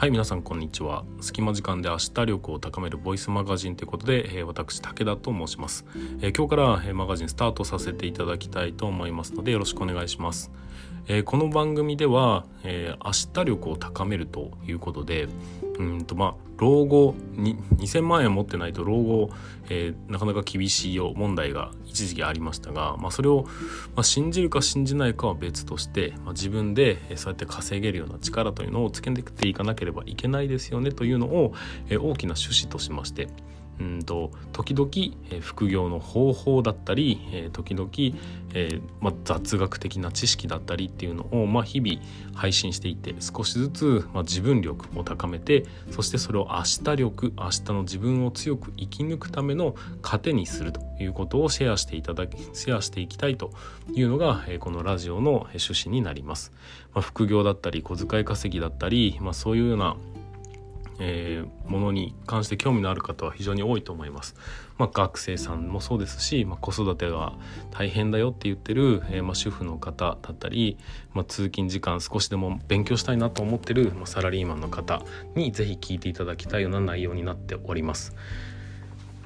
はい皆さんこんにちは。隙間時間で明日力を高めるボイスマガジンということで、え、私武田と申します、え、今日から、え、マガジンスタートさせていただきたいと思いますのでよろしくお願いします、えこの番組では、え明日力を高めるということでうんとまあ老後に2000万円持ってないと老後、えー、なかなか厳しいよ問題が一時期ありましたが、まあ、それを、まあ、信じるか信じないかは別として、まあ、自分でそうやって稼げるような力というのをつけていかなければいけないですよねというのを、えー、大きな趣旨としましてうんと時々、副業の方法だったり、時々、えま、雑学的な知識だったりっていうのを、ま、日々配信していって少しずつ、ま、自分力を高めてそしてそれを明日力明日の自分を強く生き抜くための糧にするということをシェアしていただきシェアしていきたいというのが、え、このラジオの趣旨になります。ま、副業だったり小遣い稼ぎだったり、ま、そういうようなえー、ものに関して興味のある方は非常に多いと思います。まあ、学生さんもそうですし、まあ、子育てが大変だよって言ってる、えー、まあ、主婦の方だったり、ま通勤時間少しでも勉強したいなと思ってる、まサラリーマンの方に是非聞いていただきたいような内容になっております。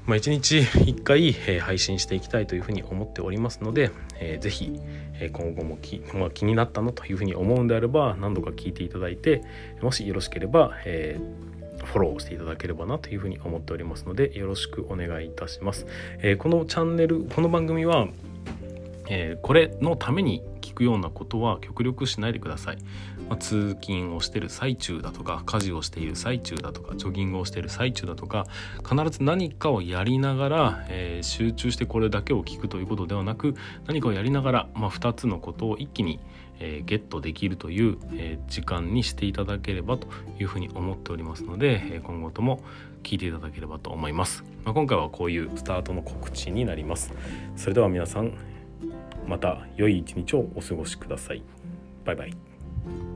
まあ、1日1回、えー、配信していきたいというふうに思っておりますので、えー、ぜひ、えー、今後もき、まあ、気になったなというふうに思うんであれば何度か聞いていただいてもしよろしければ、えーフォローしていただければなというふうに思っておりますのでよろしくお願いいたします。えー、このチャンネルこの番組は、えー、これのために聞くようなことは極力しないでください。まあ、通勤をしてる最中だとか家事をしている最中だとかジョギングをしている最中だとか必ず何かをやりながら、えー、集中してこれだけを聞くということではなく何かをやりながら、まあ、2つのことを一気にえー、ゲットできるという、えー、時間にしていただければというふうに思っておりますので、えー、今後とも聞いていただければと思います、まあ、今回はこういうスタートの告知になりますそれでは皆さんまた良い一日をお過ごしください。バイバイ。